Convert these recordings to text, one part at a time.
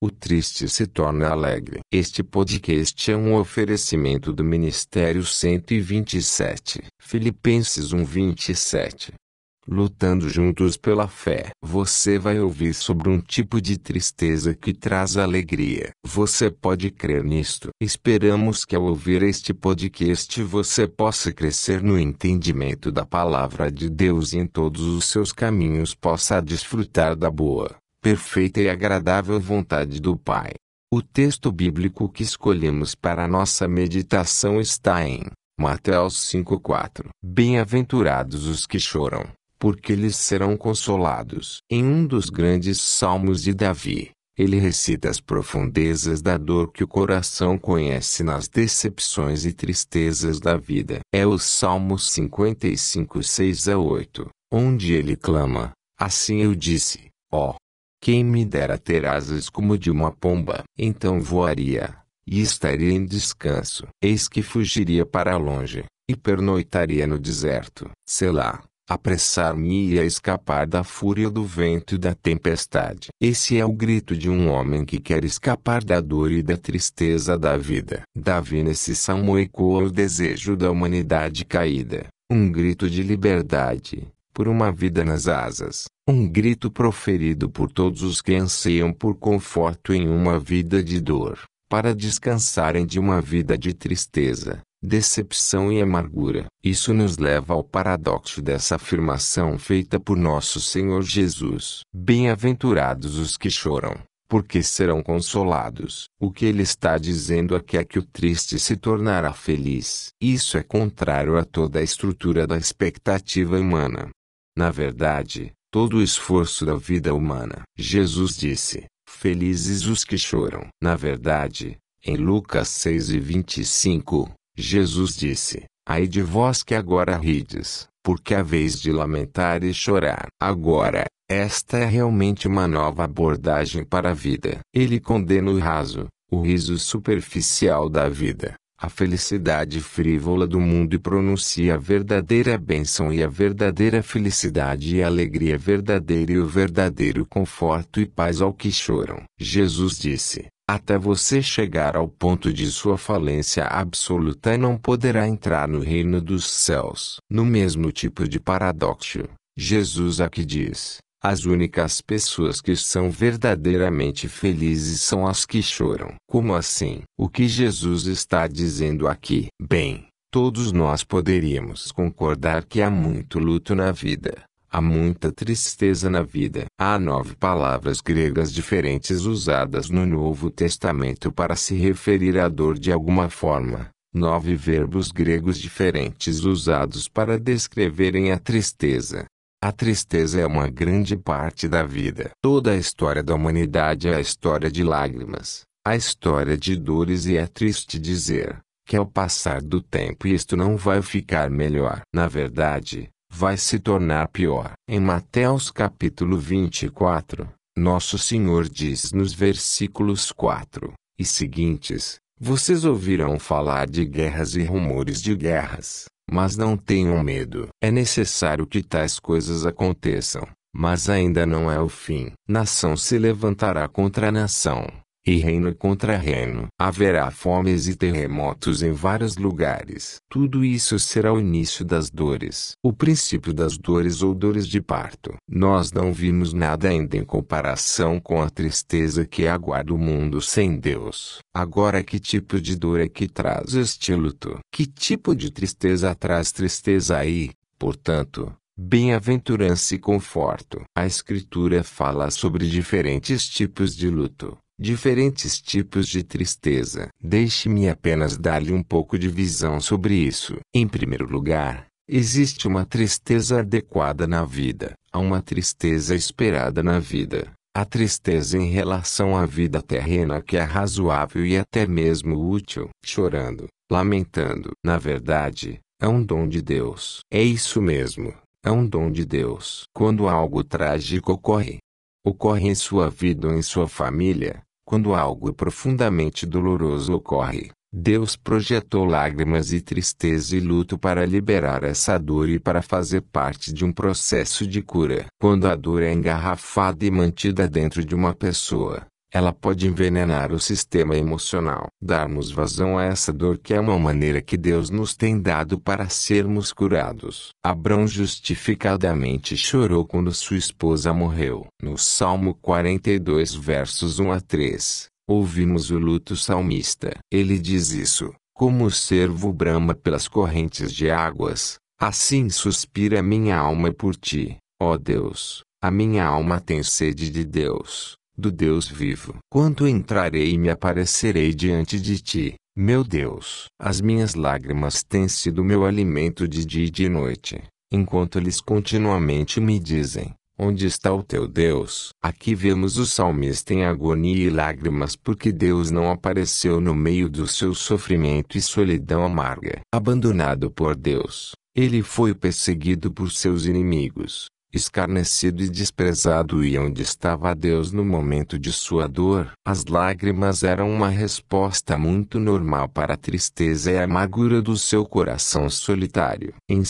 o triste se torna alegre. Este podcast é um oferecimento do Ministério 127, Filipenses 1:27. Lutando juntos pela fé. Você vai ouvir sobre um tipo de tristeza que traz alegria. Você pode crer nisto. Esperamos que ao ouvir este podcast você possa crescer no entendimento da palavra de Deus e em todos os seus caminhos possa desfrutar da boa, perfeita e agradável vontade do Pai. O texto bíblico que escolhemos para nossa meditação está em Mateus 5:4. Bem-aventurados os que choram, porque eles serão consolados. Em um dos grandes salmos de Davi, ele recita as profundezas da dor que o coração conhece nas decepções e tristezas da vida. É o Salmo 55, 6 a 8, onde ele clama: Assim eu disse, ó, quem me dera ter asas como de uma pomba, então voaria, e estaria em descanso. Eis que fugiria para longe, e pernoitaria no deserto. Selá, apressar-me a escapar da fúria do vento e da tempestade. Esse é o grito de um homem que quer escapar da dor e da tristeza da vida. Davi nesse salmo ecoa o desejo da humanidade caída, um grito de liberdade, por uma vida nas asas, um grito proferido por todos os que anseiam por conforto em uma vida de dor, para descansarem de uma vida de tristeza, decepção e amargura. Isso nos leva ao paradoxo dessa afirmação feita por nosso Senhor Jesus. Bem-aventurados os que choram, porque serão consolados. O que ele está dizendo aqui é que o triste se tornará feliz. Isso é contrário a toda a estrutura da expectativa humana. Na verdade, todo o esforço da vida humana. Jesus disse: Felizes os que choram. Na verdade, em Lucas 6 e 25, Jesus disse: Ai de vós que agora rides, porque a vez de lamentar e chorar. Agora, esta é realmente uma nova abordagem para a vida. Ele condena o raso, o riso superficial da vida, a felicidade frívola do mundo e pronuncia a verdadeira bênção e a verdadeira felicidade e a alegria verdadeira e o verdadeiro conforto e paz ao que choram. Jesus disse: Até você chegar ao ponto de sua falência absoluta não poderá entrar no reino dos céus. No mesmo tipo de paradoxo, Jesus aqui diz: as únicas pessoas que são verdadeiramente felizes são as que choram. Como assim? O que Jesus está dizendo aqui? Bem, todos nós poderíamos concordar que há muito luto na vida. Há muita tristeza na vida. Há nove palavras gregas diferentes usadas no Novo Testamento para se referir à dor de alguma forma. Nove verbos gregos diferentes usados para descreverem a tristeza. A tristeza é uma grande parte da vida. Toda a história da humanidade é a história de lágrimas, a história de dores e é triste dizer que ao passar do tempo isto não vai ficar melhor. Na verdade, vai se tornar pior. Em Mateus capítulo 24, nosso Senhor diz nos versículos 4 e seguintes: Vocês ouvirão falar de guerras e rumores de guerras. Mas não tenham medo. É necessário que tais coisas aconteçam, mas ainda não é o fim. Nação se levantará contra nação, e reino contra reino. Haverá fomes e terremotos em vários lugares. Tudo isso será o início das dores. O princípio das dores ou dores de parto. Nós não vimos nada ainda em comparação com a tristeza que aguarda o mundo sem Deus. Agora que tipo de dor é que traz este luto? Que tipo de tristeza traz tristeza aí? Portanto, Bem-aventurança e conforto. A Escritura fala sobre diferentes tipos de luto diferentes tipos de tristeza. Deixe-me apenas dar-lhe um pouco de visão sobre isso. Em primeiro lugar, existe uma tristeza adequada na vida, há uma tristeza esperada na vida. A tristeza em relação à vida terrena que é razoável e até mesmo útil, chorando, lamentando. Na verdade, é um dom de Deus. É isso mesmo, é um dom de Deus. Quando algo trágico ocorre, ocorre em sua vida ou em sua família, quando algo profundamente doloroso ocorre, Deus projetou lágrimas e tristeza e luto para liberar essa dor e para fazer parte de um processo de cura. Quando a dor é engarrafada e mantida dentro de uma pessoa, ela pode envenenar o sistema emocional. Darmos vazão a essa dor que é uma maneira que Deus nos tem dado para sermos curados. Abrão justificadamente chorou quando sua esposa morreu. No Salmo 42 versos 1 a 3, ouvimos o luto salmista. Ele diz isso, como o servo brama pelas correntes de águas, assim suspira minha alma por ti, ó Deus. A minha alma tem sede de Deus, do Deus vivo. Quando entrarei e me aparecerei diante de ti, meu Deus. As minhas lágrimas têm sido meu alimento de dia e de noite, enquanto eles continuamente me dizem: Onde está o teu Deus? Aqui vemos o salmista em agonia e lágrimas porque Deus não apareceu no meio do seu sofrimento e solidão amarga. Abandonado por Deus, ele foi perseguido por seus inimigos escarnecido e desprezado e onde estava Deus no momento de sua dor. As lágrimas eram uma resposta muito normal para a tristeza e a amargura do seu coração solitário. Em 2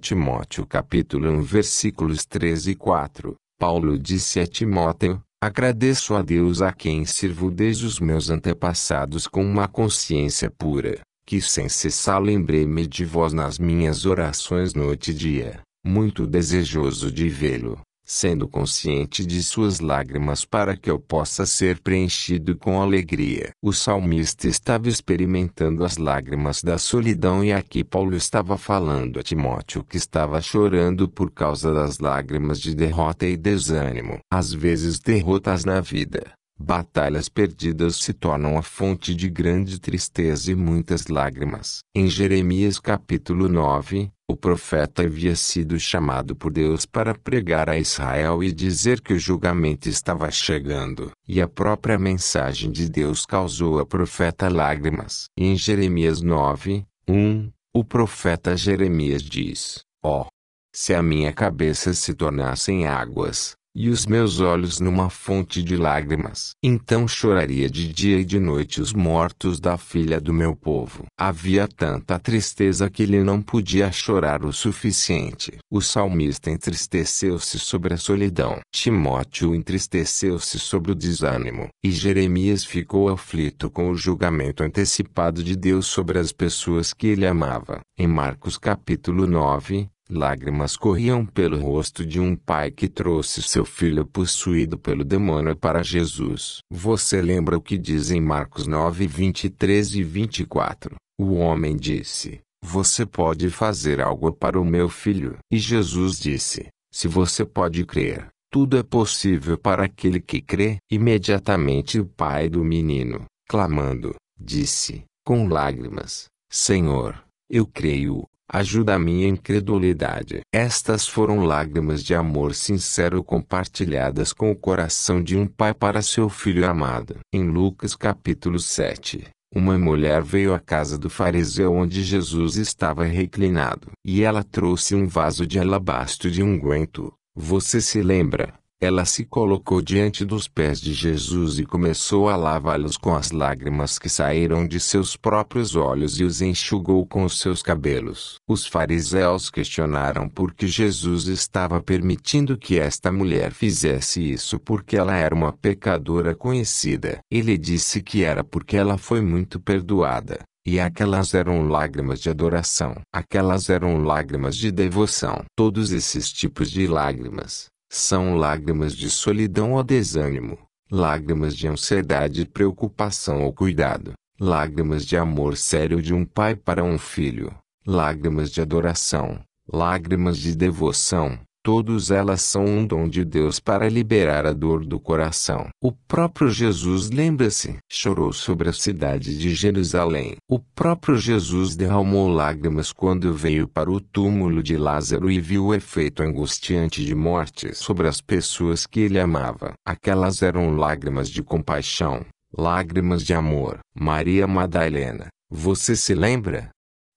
Timóteo capítulo 1 versículos 13 e 4, Paulo disse a Timóteo, Agradeço a Deus a quem sirvo desde os meus antepassados com uma consciência pura, que sem cessar lembrei-me de vós nas minhas orações noite e dia muito desejoso de vê-lo, sendo consciente de suas lágrimas para que eu possa ser preenchido com alegria. O salmista estava experimentando as lágrimas da solidão e aqui Paulo estava falando a Timóteo que estava chorando por causa das lágrimas de derrota e desânimo. Às vezes derrotas na vida, Batalhas perdidas se tornam a fonte de grande tristeza e muitas lágrimas. Em Jeremias capítulo 9, o profeta havia sido chamado por Deus para pregar a Israel e dizer que o julgamento estava chegando, e a própria mensagem de Deus causou ao profeta lágrimas. Em Jeremias 9, 1, o profeta Jeremias diz: Ó, oh, se a minha cabeça se tornasse em águas, e os meus olhos numa fonte de lágrimas. Então choraria de dia e de noite os mortos da filha do meu povo. Havia tanta tristeza que ele não podia chorar o suficiente. O salmista entristeceu-se sobre a solidão. Timóteo entristeceu-se sobre o desânimo. E Jeremias ficou aflito com o julgamento antecipado de Deus sobre as pessoas que ele amava. Em Marcos capítulo 9, Lágrimas corriam pelo rosto de um pai que trouxe seu filho possuído pelo demônio para Jesus. Você lembra o que diz em Marcos 9, 23 e 24? O homem disse: Você pode fazer algo para o meu filho. E Jesus disse: Se você pode crer, tudo é possível para aquele que crê. Imediatamente o pai do menino, clamando, disse, com lágrimas: Senhor, eu creio, Ajuda a minha incredulidade. Estas foram lágrimas de amor sincero compartilhadas com o coração de um pai para seu filho amado. Em Lucas capítulo 7, uma mulher veio à casa do fariseu onde Jesus estava reclinado, e ela trouxe um vaso de alabastro de unguento. Você se lembra? Ela se colocou diante dos pés de Jesus e começou a lavá-los com as lágrimas que saíram de seus próprios olhos e os enxugou com os seus cabelos. Os fariseus questionaram por que Jesus estava permitindo que esta mulher fizesse isso porque ela era uma pecadora conhecida. Ele disse que era porque ela foi muito perdoada. E aquelas eram lágrimas de adoração. Aquelas eram lágrimas de devoção. Todos esses tipos de lágrimas, são lágrimas de solidão ou desânimo, lágrimas de ansiedade, preocupação ou cuidado, lágrimas de amor sério de um pai para um filho, lágrimas de adoração, lágrimas de devoção, Todas elas são um dom de Deus para liberar a dor do coração. O próprio Jesus, lembra-se, chorou sobre a cidade de Jerusalém. O próprio Jesus derramou lágrimas quando veio para o túmulo de Lázaro e viu o efeito angustiante de morte sobre as pessoas que ele amava. Aquelas eram lágrimas de compaixão, lágrimas de amor. Maria Madalena, você se lembra?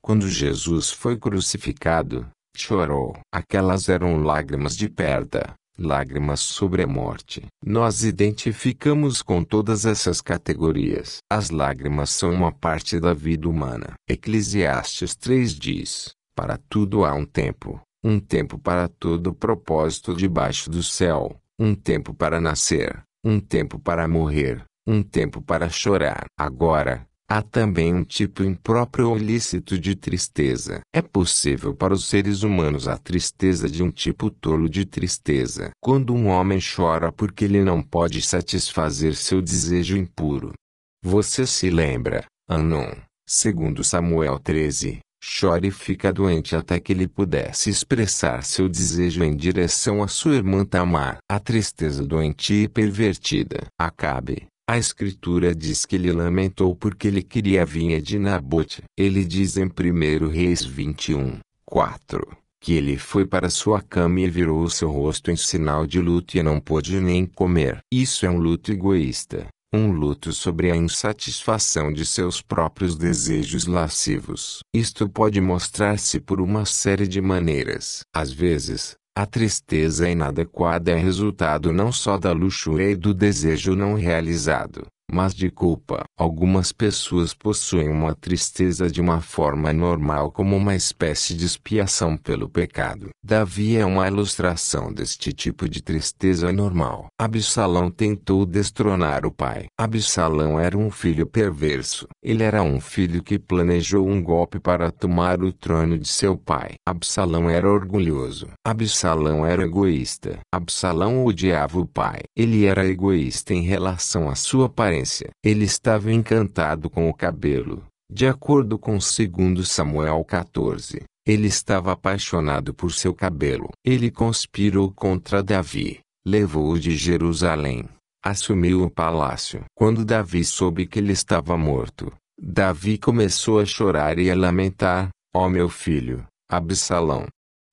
Quando Jesus foi crucificado, chorou. Aquelas eram lágrimas de perda, lágrimas sobre a morte. Nós identificamos com todas essas categorias. As lágrimas são uma parte da vida humana. Eclesiastes 3 diz: Para tudo há um tempo, um tempo para todo propósito debaixo do céu, um tempo para nascer, um tempo para morrer, um tempo para chorar. Agora, Há também um tipo impróprio ou ilícito de tristeza. É possível para os seres humanos a tristeza de um tipo tolo de tristeza. Quando um homem chora porque ele não pode satisfazer seu desejo impuro. Você se lembra, Anon, segundo Samuel 13, chora e fica doente até que ele pudesse expressar seu desejo em direção a sua irmã Tamar. A tristeza doentia e pervertida. Acabe, a escritura diz que ele lamentou porque ele queria a vinha de Nabote. Ele diz em 1 Reis 21, 4, que ele foi para sua cama e virou o seu rosto em sinal de luto e não pôde nem comer. Isso é um luto egoísta, um luto sobre a insatisfação de seus próprios desejos lascivos. Isto pode mostrar-se por uma série de maneiras. Às vezes, a tristeza inadequada é resultado não só da luxúria e do desejo não realizado, mas de culpa. Algumas pessoas possuem uma tristeza de uma forma normal como uma espécie de expiação pelo pecado. Davi é uma ilustração deste tipo de tristeza normal. Absalão tentou destronar o pai. Absalão era um filho perverso. Ele era um filho que planejou um golpe para tomar o trono de seu pai. Absalão era orgulhoso. Absalão era egoísta. Absalão odiava o pai. Ele era egoísta em relação à sua aparência. Ele estava encantado com o cabelo. De acordo com 2 Samuel 14, ele estava apaixonado por seu cabelo. Ele conspirou contra Davi, levou-o de Jerusalém, assumiu o palácio. Quando Davi soube que ele estava morto, Davi começou a chorar e a lamentar: Ó oh meu filho, Absalão!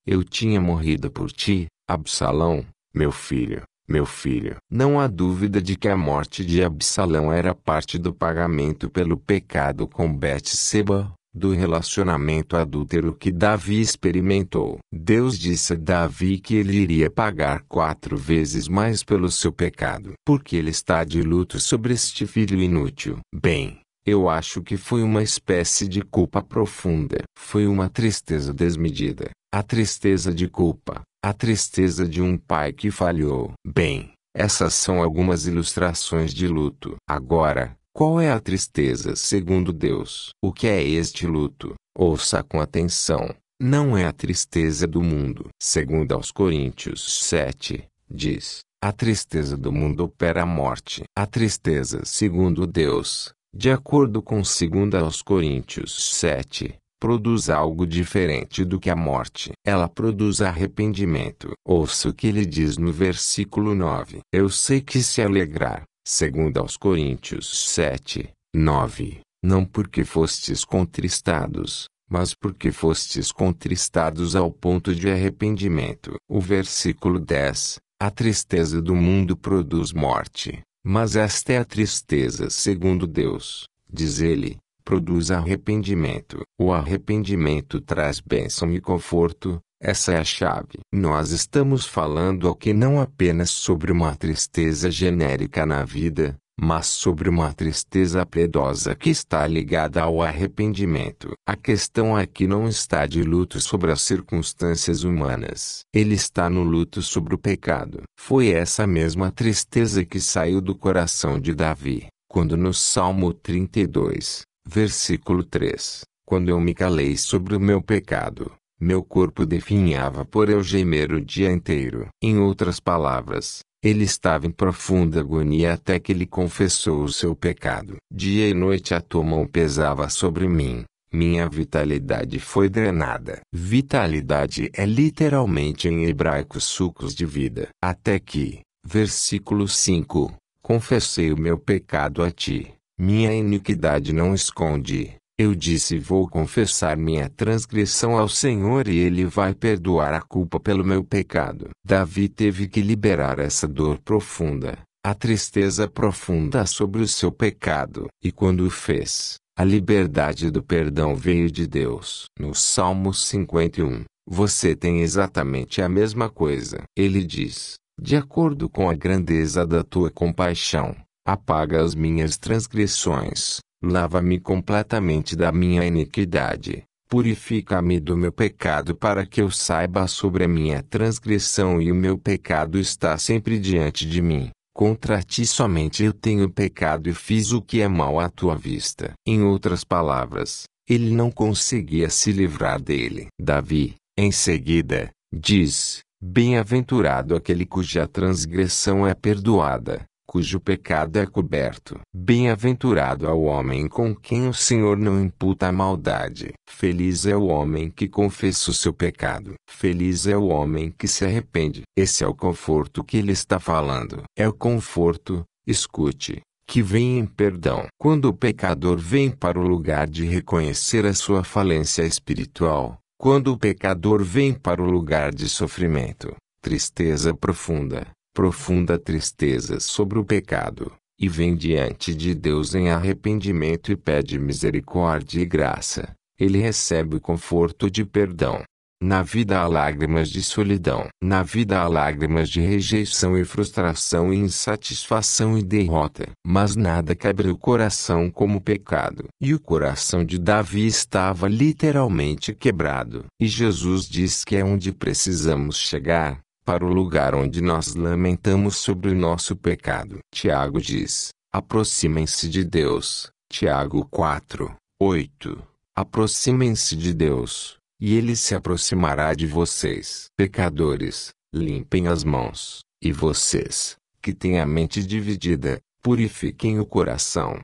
Eu tinha morrido por ti, Absalão, meu filho. Meu filho, não há dúvida de que a morte de Absalão era parte do pagamento pelo pecado com Betseba, do relacionamento adúltero que Davi experimentou. Deus disse a Davi que ele iria pagar quatro vezes mais pelo seu pecado, porque ele está de luto sobre este filho inútil. Bem, eu acho que foi uma espécie de culpa profunda. Foi uma tristeza desmedida. A tristeza de culpa. A tristeza de um pai que falhou. Bem, essas são algumas ilustrações de luto. Agora, qual é a tristeza segundo Deus? O que é este luto? Ouça com atenção. Não é a tristeza do mundo. Segundo aos Coríntios 7, diz: A tristeza do mundo opera a morte. A tristeza segundo Deus, de acordo com 2 aos Coríntios 7, produz algo diferente do que a morte. Ela produz arrependimento. Ouça o que ele diz no versículo 9. Eu sei que se alegrar, segundo aos Coríntios 7, 9, não porque fostes contristados, mas porque fostes contristados ao ponto de arrependimento. O versículo 10, a tristeza do mundo produz morte, mas esta é a tristeza segundo Deus, diz ele, produz arrependimento. O arrependimento traz bênção e conforto, essa é a chave. Nós estamos falando aqui não apenas sobre uma tristeza genérica na vida, mas sobre uma tristeza piedosa que está ligada ao arrependimento. A questão aqui não está de luto sobre as circunstâncias humanas. Ele está no luto sobre o pecado. Foi essa mesma tristeza que saiu do coração de Davi, quando no Salmo 32, Versículo 3: Quando eu me calei sobre o meu pecado, meu corpo definhava por eu gemer o dia inteiro. Em outras palavras, ele estava em profunda agonia até que ele confessou o seu pecado. Dia e noite a tua mão pesava sobre mim. Minha vitalidade foi drenada. Vitalidade é literalmente em hebraico sucos de vida. Até que, versículo 5, confessei o meu pecado a ti minha iniquidade não esconde. Eu disse: Vou confessar minha transgressão ao Senhor e Ele vai perdoar a culpa pelo meu pecado. Davi teve que liberar essa dor profunda, a tristeza profunda sobre o seu pecado. E quando o fez, a liberdade do perdão veio de Deus. No Salmo 51, você tem exatamente a mesma coisa. Ele diz: De acordo com a grandeza da tua compaixão, Apaga as minhas transgressões, lava-me completamente da minha iniquidade, purifica-me do meu pecado para que eu saiba sobre a minha transgressão e o meu pecado está sempre diante de mim. Contra ti somente eu tenho pecado e fiz o que é mal à tua vista. Em outras palavras, ele não conseguia se livrar dele. Davi, em seguida, diz: Bem-aventurado aquele cuja transgressão é perdoada, cujo pecado é coberto. Bem-aventurado é o homem com quem o Senhor não imputa maldade. Feliz é o homem que confessa o seu pecado. Feliz é o homem que se arrepende. Esse é o conforto que ele está falando. É o conforto, escute, que vem em perdão. Quando o pecador vem para o lugar de reconhecer a sua falência espiritual, quando o pecador vem para o lugar de sofrimento, tristeza profunda, profunda tristeza sobre o pecado, e vem diante de Deus em arrependimento e pede misericórdia e graça, ele recebe o conforto de perdão. Na vida há lágrimas de solidão. Na vida há lágrimas de rejeição e frustração e insatisfação e derrota. Mas nada quebra o coração como pecado. E o coração de Davi estava literalmente quebrado. E Jesus diz que é onde precisamos chegar, para o lugar onde nós lamentamos sobre o nosso pecado. Tiago diz: aproximem-se de Deus. Tiago 4, 8. Aproximem-se de Deus e ele se aproximará de vocês. Pecadores, limpem as mãos, e vocês, que têm a mente dividida, purifiquem o coração.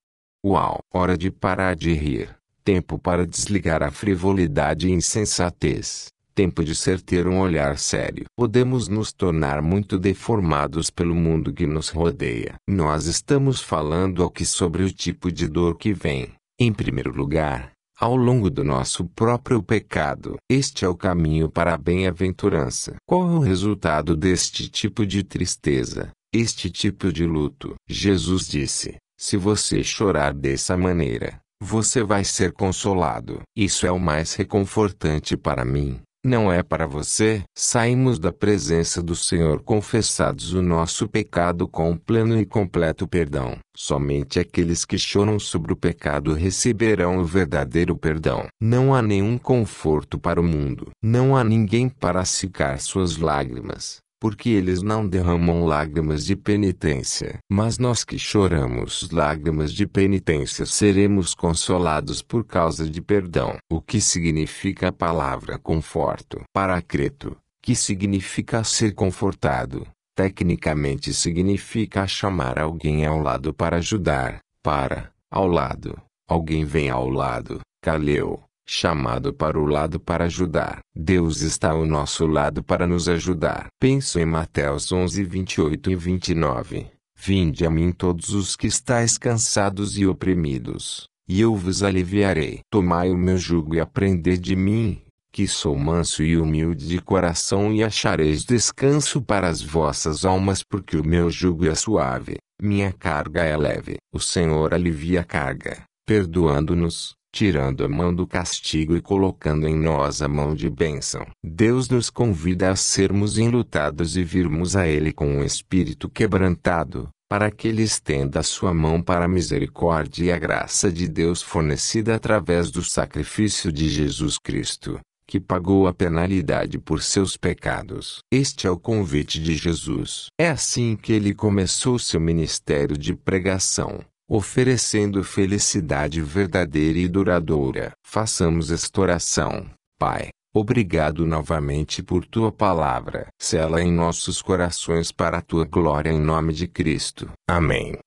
Uau! Hora de parar de rir. Tempo para desligar a frivolidade e insensatez. Tempo de ser ter um olhar sério. Podemos nos tornar muito deformados pelo mundo que nos rodeia. Nós estamos falando aqui sobre o tipo de dor que vem, em primeiro lugar, ao longo do nosso próprio pecado. Este é o caminho para a bem-aventurança. Qual é o resultado deste tipo de tristeza, este tipo de luto? Jesus disse: Se você chorar dessa maneira, você vai ser consolado. Isso é o mais reconfortante para mim. Não é para você. Saímos da presença do Senhor confessados o nosso pecado com pleno e completo perdão. Somente aqueles que choram sobre o pecado receberão o verdadeiro perdão. Não há nenhum conforto para o mundo. Não há ninguém para secar suas lágrimas porque eles não derramam lágrimas de penitência. Mas nós que choramos lágrimas de penitência seremos consolados por causa de perdão. O que significa a palavra conforto? Paracreto, que significa ser confortado. Tecnicamente significa chamar alguém ao lado para ajudar, para, ao lado. Alguém vem ao lado, caleu, chamado para o lado para ajudar. Deus está ao nosso lado para nos ajudar. Penso em Mateus 11, 28 e 29. Vinde a mim todos os que estáis cansados e oprimidos, e eu vos aliviarei. Tomai o meu jugo e aprendei de mim, que sou manso e humilde de coração e achareis descanso para as vossas almas porque o meu jugo é suave, minha carga é leve. O Senhor alivia a carga, perdoando-nos, tirando a mão do castigo e colocando em nós a mão de bênção. Deus nos convida a sermos enlutados e virmos a Ele com um espírito quebrantado, para que Ele estenda a sua mão para a misericórdia e a graça de Deus fornecida através do sacrifício de Jesus Cristo, que pagou a penalidade por seus pecados. Este é o convite de Jesus. É assim que ele começou seu ministério de pregação oferecendo felicidade verdadeira e duradoura. Façamos esta oração, Pai. Obrigado novamente por tua palavra. Sela em nossos corações para a tua glória em nome de Cristo. Amém.